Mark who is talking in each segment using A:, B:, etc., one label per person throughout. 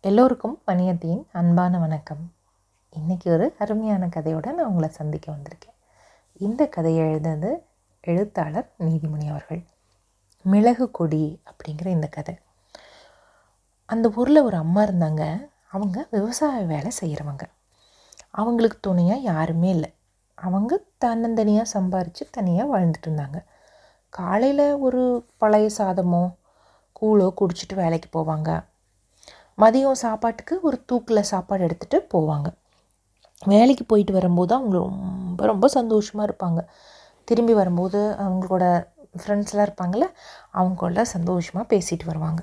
A: எல்லோருக்கும் பணியத்தின் அன்பான வணக்கம். இன்றைக்கி ஒரு அருமையான கதையோடு நான் உங்களை சந்திக்க வந்திருக்கேன். இந்த கதையை எழுதுனது எழுத்தாளர் நீதிமணி அவர்கள். மிளகு கொடி அப்படிங்கிற இந்த கதை. அந்த ஊரில் ஒரு அம்மா இருந்தாங்க. அவங்க விவசாய வேலை செய்கிறவங்க அவங்களுக்கு துணையாக யாருமே இல்லை. அவங்க தன்னந்தனியாக சம்பாரித்து தனியாக வாழ்ந்துட்டு இருந்தாங்க. காலையில் ஒரு பழைய சாதமோ கூழோ குடிச்சிட்டு வேலைக்கு போவாங்க. மதியம் சாப்பாட்டுக்கு ஒரு தூக்கில் சாப்பாடு எடுத்துகிட்டு போவாங்க. வேலைக்கு போயிட்டு வரும்போது அவங்க ரொம்ப ரொம்ப சந்தோஷமாக இருப்பாங்க. திரும்பி வரும்போது அவங்களோட ஃப்ரெண்ட்ஸ்லாம் இருப்பாங்கள்ல அவங்களோட சந்தோஷமாக பேசிட்டு வருவாங்க.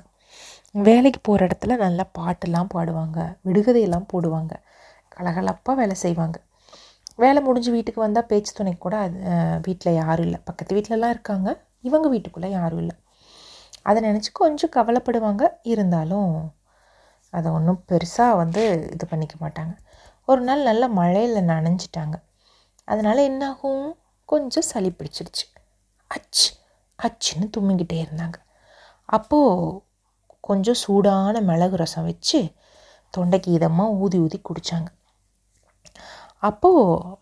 A: வேலைக்கு போகிற இடத்துல நல்லா பாட்டெல்லாம் பாடுவாங்க விடுகதையெல்லாம் போடுவாங்க. கலகலப்பாக வேலை செய்வாங்க. வேலை முடிஞ்சு வீட்டுக்கு வந்தால் பேச்சு துணை கூட அது வீட்டில் யாரும் இல்லை. பக்கத்து வீட்டிலலாம் இருக்காங்க இவங்க வீட்டுக்குள்ளே யாரும் இல்லை. அதை நினச்சி கொஞ்சம் கவலைப்படுவாங்க. இருந்தாலும் அதை ஒன்றும் பெருசாக வந்து இது பண்ணிக்க மாட்டாங்க. ஒரு நாள் நல்ல மழையில் நனைஞ்சிட்டாங்க. அதனால் என்னாகும்? கொஞ்சம் சளி பிடிச்சிருச்சு. அச்சு அச்சுன்னு தும்மிக்கிட்டே இருந்தாங்க. அப்போது கொஞ்சம் சூடான மிளகு ரசம் வச்சு தொண்டைக்கு இதமாக ஊதி ஊதி குடித்தாங்க அப்போது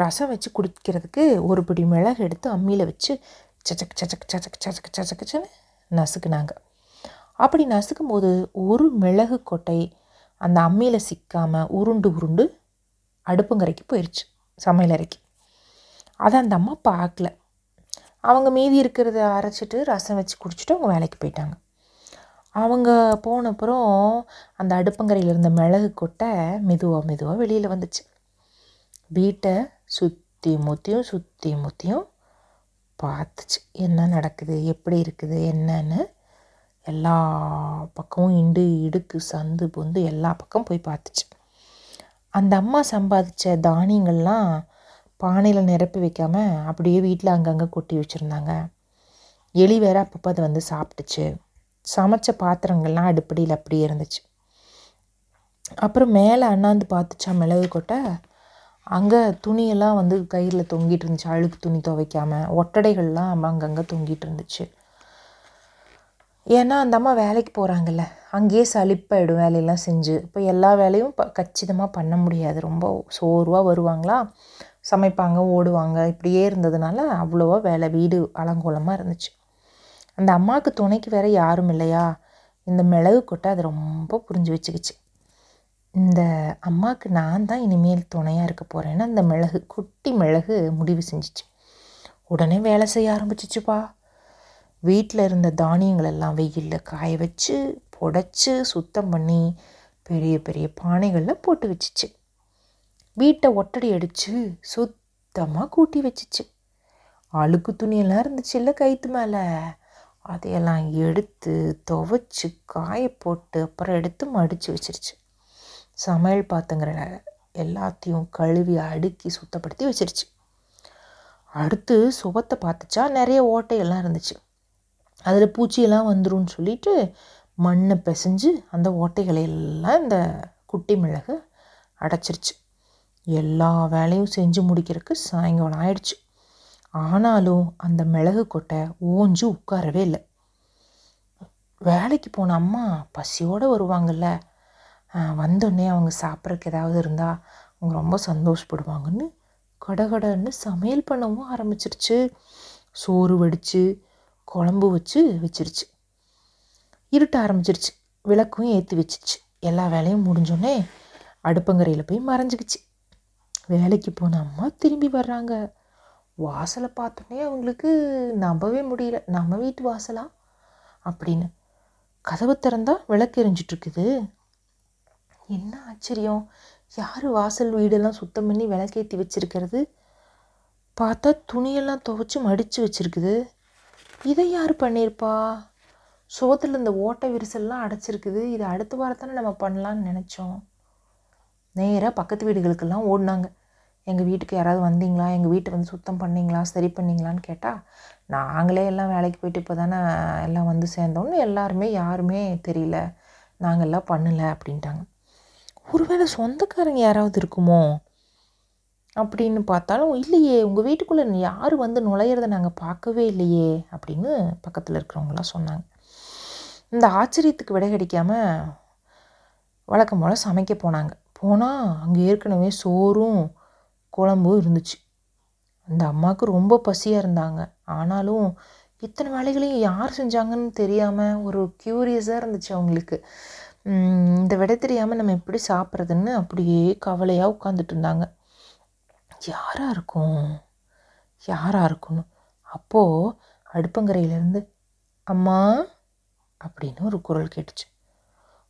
A: ரசம் வச்சு குடிக்கிறதுக்கு ஒரு பிடி மிளகு எடுத்து அம்மியில் வச்சு சச்சக் சச்சக் சச்சக் சச்சக் சச்சக்குச்சுன்னு நசுக்குனாங்க. அப்படி நசுக்கும் போது ஒரு மிளகு கொட்டை அந்த அம்மியில் சிக்காமல் உருண்டு உருண்டு அடுப்புங்கரைக்கு போயிடுச்சு சமையலறைக்கு அதை அந்த அம்மா பார்க்கல. அவங்க மீதி இருக்கிறத அரைச்சிட்டு ரசம் வச்சு குடிச்சிட்டு அவங்க வேலைக்கு போயிட்டாங்க. அவங்க போனப்புறம் அந்த அடுப்பங்கரையில் இருந்த மிளகு கொட்டை மெதுவாக மெதுவாக வெளியில் வந்துச்சு. வீட்டை சுற்றி முத்தியும் சுற்றி முத்தியும் பார்த்துச்சு. என்ன நடக்குது? எப்படி இருக்குது? என்னன்னு எல்லா பக்கமும் இண்டு இடுக்கு சந்து பொந்து எல்லா பக்கம் போய் பார்த்துச்சு. அந்த அம்மா சம்பாதிச்ச தானியங்கள்லாம் பானையில் நிரப்பி வைக்காமல் அப்படியே வீட்டில் அங்கங்கே கொட்டி வச்சுருந்தாங்க. எலி வேற அப்பப்போ அதை வந்து சாப்பிட்டுச்சு. சமைச்ச பாத்திரங்கள்லாம் அடுப்படியில் அப்படியே இருந்துச்சு. அப்புறம் மேலே அண்ணாந்து பார்த்துச்சா மிளகு கொட்டை. அங்கே துணியெல்லாம் வந்து கயிறில் தொங்கிட்டு இருந்துச்சு. அழுக்கு துணி துவைக்காமல் ஒட்டடைகள்லாம் அங்கங்கே தொங்கிட்டு இருந்துச்சு. ஏன்னா அந்த அம்மா வேலைக்கு போகிறாங்கல்ல அங்கேயே சலிப்பாயிடும் வேலையெல்லாம் செஞ்சு. இப்போ எல்லா வேலையும் ப கச்சிதமாக பண்ண முடியாது. ரொம்ப சோர்வாக வருவாங்களா? சமைப்பாங்க ஓடுவாங்க. இப்படியே இருந்ததுனால அவ்வளோவா வேலை வீடு அலங்கோலமாக இருந்துச்சு. அந்த அம்மாவுக்கு துணைக்கு வேற யாரும் இல்லையா? இந்த மிளகு கொட்டை அது ரொம்ப புரிஞ்சு வச்சுக்கிச்சு. இந்த அம்மாவுக்கு நான் தான் இனிமேல் துணையாக இருக்க போகிறேன்னு அந்த மிளகு குட்டி மிளகு முடிவு செஞ்சிச்சு. உடனே வேலை செய்ய ஆரம்பிச்சிச்சுப்பா. வீட்டில் இருந்த தானியங்கள் எல்லாம் வெயிலில் காய வச்சு புடைச்சி சுத்தம் பண்ணி பெரிய பெரிய பானைகளில் போட்டு வச்சிச்சு. வீட்டை ஒட்டடி அடித்து சுத்தமாக கூட்டி வச்சிச்சு. அழுக்கு துணியெல்லாம் இருந்துச்சு இல்லை கைத்து மேலே. அதையெல்லாம் எடுத்து துவைச்சி காய போட்டு அப்புறம் எடுத்து மடித்து வச்சிருச்சு. சமையல் பாத்திரங்கிற எல்லாத்தையும் கழுவி அடுக்கி சுத்தப்படுத்தி வச்சிருச்சு. அடுத்து சுபத்தை பார்த்துச்சா நிறைய ஓட்டையெல்லாம் இருந்துச்சு. அதில் பூச்சியெல்லாம் வந்துடும் சொல்லிட்டு மண்ணை பிசைஞ்சு அந்த ஓட்டைகளை எல்லாம் இந்த குட்டி மிளகு அடைச்சிருச்சு. எல்லா வேலையும் செஞ்சு முடிக்கிறதுக்கு சாயங்காலம் ஆயிடுச்சு. ஆனாலும் அந்த மிளகு கொட்டை ஓஞ்சு உட்காரவே இல்லை. வேலைக்கு போன அம்மா பசியோடு வருவாங்கள்ல வந்தோடனே அவங்க சாப்பிட்றதுக்கு ஏதாவது இருந்தால் அவங்க ரொம்ப சந்தோஷப்படுவாங்கன்னு கடகடன்னு சமையல் பண்ணவும் ஆரம்பிச்சிருச்சு. சோறு வடித்து குழம்பு வச்சு வச்சிருச்சு. இருட்ட ஆரம்பிச்சிருச்சு. விளக்கும் ஏற்றி வச்சிருச்சு எல்லா வேலையும் முடிஞ்சோடனே அடுப்பங்கரையில் போய் மறைஞ்சிக்கிச்சு. வேலைக்கு போன அம்மா திரும்பி வர்றாங்க. வாசலை பார்த்தோன்னே அவங்களுக்கு நம்பவே முடியல. நம்ம வீட்டு வாசலா? அப்படின்னு. கதவு திறந்தா விளக்கு எரிஞ்சிட்ருக்குது. என்ன ஆச்சரியம். யார் வாசல் வீடெல்லாம் சுத்தம் பண்ணி விளக்கேற்றி வச்சிருக்கிறது? பார்த்தா துணியெல்லாம் துவைச்சி மடித்து வச்சுருக்குது. இதை யார் பண்ணியிருப்பா சோத்தில் இந்த ஓட்டை விரிசல்லாம் அடைச்சிருக்குது. இது அடுத்த வாரத்தானே நம்ம பண்ணலான்னு நினச்சோம். நேராக பக்கத்து வீடுகளுக்கெல்லாம் ஓடினாங்க. எங்கள் வீட்டுக்கு யாராவது வந்தீங்களா? எங்கள் வீட்டை வந்து சுத்தம் பண்ணிங்களா? சரி பண்ணிங்களான்னு கேட்டால் நாங்களே எல்லாம் வேலைக்கு போயிட்டு இப்போ தானே எல்லாம் வந்து சேர்ந்தோன்னு எல்லாருமே யாருமே தெரியல. நாங்கள் எல்லாம் பண்ணலை அப்படின்ட்டாங்க. ஒருவேளை சொந்தக்காரங்க யாராவது இருக்குமோ? அப்படின்னு பார்த்தாலும் இல்லையே உங்கள் வீட்டுக்குள்ளே யார் வந்து நுழையிறத நாங்கள் பார்க்கவே இல்லையே அப்படின்னு பக்கத்தில் இருக்கிறவங்களாம் சொன்னாங்க. இந்த ஆச்சரியத்துக்கு விடை கிடைக்காமல் வழக்கம் போல் சமைக்க போனாங்க. போனால் அங்கே ஏற்கனவே சோறும் குழம்பும் இருந்துச்சு. அந்த அம்மாவுக்கு ரொம்ப பசியாக இருந்தாங்க. ஆனாலும் இத்தனை வேலைகளையும் யார் செஞ்சாங்கன்னு தெரியாமல் ஒரு க்யூரியஸாக இருந்துச்சு அவங்களுக்கு. இந்த விட தெரியாமல் நம்ம எப்படி சாப்பிட்றதுன்னு அப்படியே கவலையாக உட்காந்துட்டு இருந்தாங்க. யாராக இருக்கும்? யாராக இருக்கணும் அப்போது அடுப்பங்கரையிலேருந்து அம்மா அப்படின்னு ஒரு குரல் கேட்டுச்சு.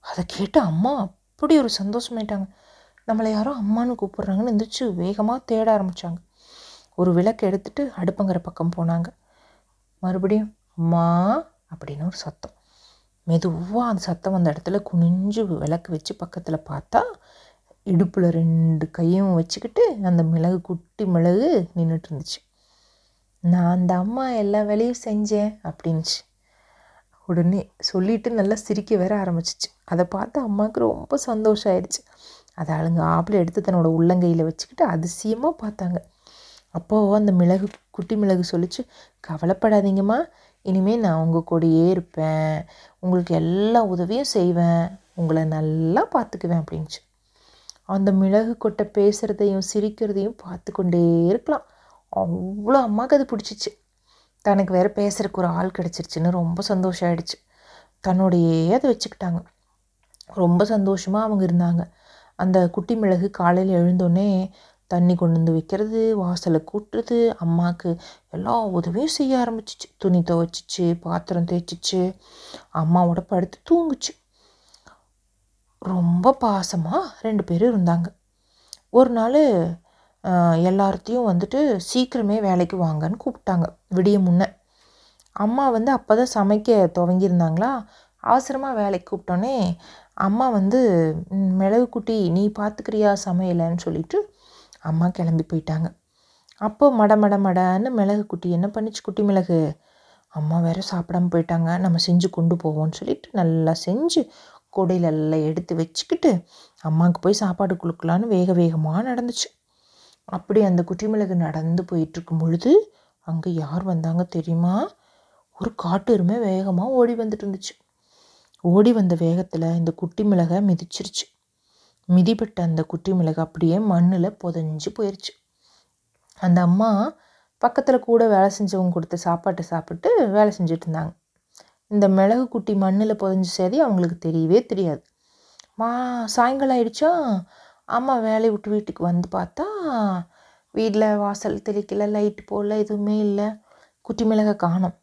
A: அதை கேட்டு அம்மா அப்படி ஒரு சந்தோஷமாயிட்டாங்க. நம்மளை யாரோ அம்மானு கூப்பிட்றாங்கன்னு எந்திரிச்சு வேகமாக தேட ஆரம்பித்தாங்க ஒரு விளக்கு எடுத்துகிட்டு அடுப்பங்கரை பக்கம் போனாங்க. மறுபடியும் அம்மா அப்படின்னு ஒரு சத்தம். மெதுவாக அந்த சத்தம் வந்த இடத்துல குனிஞ்சு விளக்கு வச்சு பக்கத்தில் பார்த்தா இடுப்பில் ரெண்டு கையும் வச்சுக்கிட்டு அந்த மிளகு குட்டி மிளகு நின்றுட்டு இருந்துச்சு நான் அந்த அம்மா எல்லா வேலையும் செஞ்சேன் அப்படின்ச்சு உடனே சொல்லிட்டு நல்லா சிரிக்க வேற ஆரம்பிச்சிச்சு. அதை பார்த்து அம்மாவுக்கு ரொம்ப சந்தோஷம் ஆயிடுச்சு அதை அழுங்க ஆப்பிள் எடுத்து தன்னோட உள்ளங்கையில் வச்சுக்கிட்டு அதிசயமாக பார்த்தாங்க. அப்போது அந்த மிளகு குட்டி மிளகு சொல்லிச்சு கவலைப்படாதீங்கம்மா. இனிமேல் நான் உங்கள் கூடயே இருப்பேன். உங்களுக்கு எல்லா உதவியும் செய்வேன். உங்களை நல்லா பார்த்துக்குவேன் அப்படின்ச்சு அந்த மிளகு கொட்டை பேசுகிறதையும் சிரிக்கிறதையும் பார்த்து கொண்டே இருக்கலாம். அவ்வளோ அம்மாவுக்கு அது பிடிச்சிச்சு. தனக்கு வேறு பேசுகிறக்கு ஒரு ஆள் கிடச்சிருச்சுன்னு ரொம்ப சந்தோஷம் ஆகிடுச்சு தன்னோடையே அதை வச்சுக்கிட்டாங்க. ரொம்ப சந்தோஷமாக அவங்க இருந்தாங்க. அந்த குட்டி மிளகு காலையில் எழுந்தோடனே தண்ணி கொண்டு வந்து வைக்கிறது வாசலை கூட்டுறது அம்மாவுக்கு எல்லா உதவியும் செய்ய ஆரம்பிச்சிச்சு. துணி துவைச்சிச்சு பாத்திரம் தேய்ச்சிச்சு. அம்மாவோட படுத்து தூங்குச்சு. ரொம்ப பாசமாக ரெண்டு பேரும் இருந்தாங்க. ஒரு நாள் எல்லார்த்தையும் வந்துட்டு சீக்கிரமே வேலைக்கு வாங்கன்னு கூப்பிட்டாங்க விடிய முன்னே. அம்மா வந்து அப்போ தான் சமைக்க துவங்கியிருந்தாங்களா? அவசரமாக வேலைக்கு கூப்பிட்டோன்னே அம்மா வந்து மிளகு குட்டி நீ பார்த்துக்கிறியா சமையலைன்னு சொல்லிட்டு அம்மா கிளம்பி போயிட்டாங்க. அப்போ மட மட மடன்னு மிளகு குட்டி என்ன பண்ணிச்சு குட்டி மிளகு? அம்மா வேற சாப்பிடாம போயிட்டாங்க நம்ம செஞ்சு கொண்டு போவோம்னு சொல்லிட்டு நல்லா செஞ்சு கொடையில எல்லாம் எடுத்து வச்சுக்கிட்டு அம்மாவுக்கு போய் சாப்பாடு கொடுக்கலான்னு வேக வேகமாக நடந்துச்சு. அப்படி அந்த குட்டி மிளகு நடந்து போயிட்டுருக்கும் பொழுது அங்கே யார் வந்தாங்க தெரியுமா? ஒரு காட்டு எருமை வேகமாக ஓடி வந்துட்டு இருந்துச்சு. ஓடி வந்த வேகத்தில் இந்த குட்டி மிளகை மிதிச்சிருச்சு. மிதிப்பட்ட அந்த குட்டி மிளகு அப்படியே மண்ணில் புதஞ்சு போயிடுச்சு அந்த அம்மா பக்கத்தில் கூட வேலை செஞ்சவங்க கொடுத்த சாப்பாட்டை சாப்பிட்டு வேலை செஞ்சுட்டு இருந்தாங்க. இந்த மிளகு குட்டி மண்ணில் புதஞ்சு சேதி அவங்களுக்கு தெரியவே தெரியாது. மா சாயங்காலம் ஆயிடுச்சா? அம்மா வேலையை விட்டு வீட்டுக்கு வந்து பார்த்தா வீட்டில் வாசல் தெளிக்கல லைட்டு போடல எதுவுமே இல்லை. குட்டி மிளகை காணும்.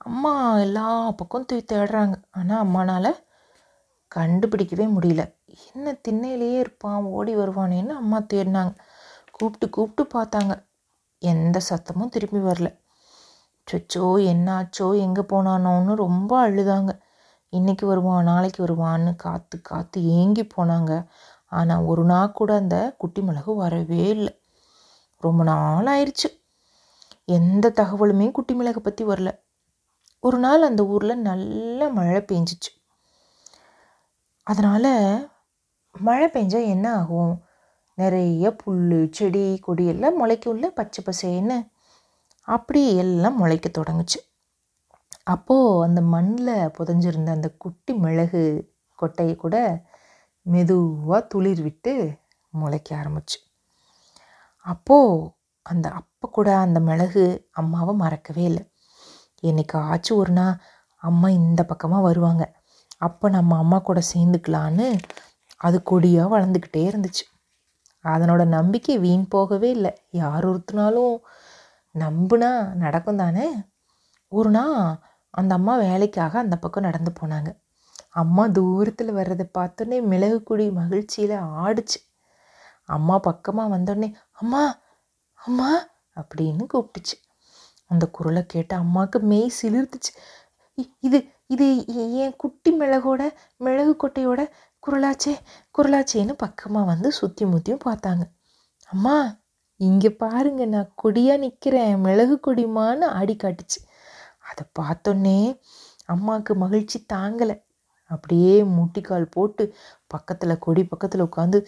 A: அம்மா எல்லா பக்கம் தூய் தேடுறாங்க. ஆனால் அம்மானால் கண்டுபிடிக்கவே முடியல. என்ன திண்ணையிலேயே இருப்பான் ஓடி வருவானேன்னு அம்மா தேடினாங்க. கூப்பிட்டு கூப்பிட்டு பார்த்தாங்க. எந்த சத்தமும் திரும்பி வரல. சொச்சோ என்னாச்சோ எங்கே போனானோன்னு ரொம்ப அழுதாங்க. இன்றைக்கி வருவான் நாளைக்கு வருவான்னு காற்று காற்று ஏங்கி போனாங்க. ஆனால் ஒரு நாள் கூட அந்த குட்டி மிளகு வரவே இல்லை. ரொம்ப நாள் ஆயிடுச்சு எந்த தகவலுமே குட்டி மிளகை பற்றி வரல. ஒரு நாள் அந்த ஊரில் நல்ல மழை பெஞ்சிச்சு. அதனால் மழை பெஞ்சால் என்ன ஆகும்? நிறைய புல் செடி கொடி எல்லாம் முளைக்கும்ல பச்சை பசேன்னு. அப்படி எல்லாம் முளைக்க தொடங்குச்சு. அப்போது அந்த மண்ணில் புதஞ்சிருந்த அந்த குட்டி மிளகு கொட்டையை கூட மெதுவாக துளிர் விட்டு முளைக்க ஆரம்பிச்சு. அப்போது அந்த அப்போ கூட அந்த மிளகு அம்மாவை மறக்கவே இல்லை. என்னைக்காச்சும் ஒரு நாள் அம்மா இந்த பக்கமாக வருவாங்க. அப்போ நம்ம அம்மா கூட சேர்ந்துக்கலான்னு அது கொடியாக வளர்ந்துக்கிட்டே இருந்துச்சு. அதனோட நம்பிக்கை வீண் போகவே இல்லை. யார் ஒருத்தினாலும் நம்புனா நடக்கும் தானே ஒரு நாள் அந்த அம்மா வேலைக்காக அந்த பக்கம் நடந்து போனாங்க. அம்மா தூரத்தில் வர்றதை பார்த்தோன்னே மிளகு குடி மகிழ்ச்சியில் ஆடிச்சு. அம்மா பக்கமாக வந்தோடனே அம்மா அம்மா அப்படின்னு கூப்பிட்டுச்சு. அந்த குரலை கேட்டு அம்மாவுக்கு மெய் சிலிர்த்துச்சு. இது இது என் குட்டி மிளகோட மிளகு கொட்டையோட குரலாச்சே குரலாச்சேன்னு பக்கமாக வந்து சுற்றி முற்றியும் பார்த்தாங்க. அம்மா இங்கே பாருங்க நான் கொடியாக நிற்கிறேன் மிளகு கொடிமான்னு ஆடி காட்டுச்சு. அதை பார்த்தோன்னே அம்மாவுக்கு மகிழ்ச்சி தாங்கலை. அப்படியே முட்டிக்கால் போட்டு பக்கத்தில் கொடி பக்கத்தில் உட்காந்து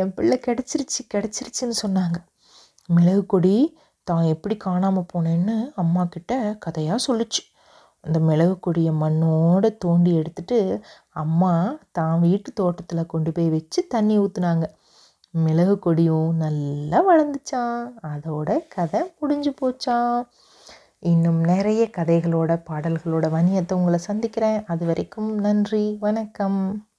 A: என் பிள்ளை கிடச்சிருச்சு கிடச்சிருச்சுன்னு சொன்னாங்க. மிளகு கொடி தான் எப்படி காணாமல் போனேன்னு அம்மா கிட்ட கதையாக சொல்லுச்சு. அந்த மிளகு கொடியை மண்ணோடு தோண்டி எடுத்துட்டு அம்மா தான் வீட்டு தோட்டத்தில் கொண்டு போய் வச்சு தண்ணி ஊற்றுனாங்க மிளகு கொடியும் நல்லா வளர்ந்துச்சான் அதோட கதை முடிஞ்சு போச்சான் இன்னும் நிறைய கதைகளோட பாடல்களோட வணியத்தை உங்களை சந்திக்கிறேன். அது வரைக்கும் நன்றி வணக்கம்.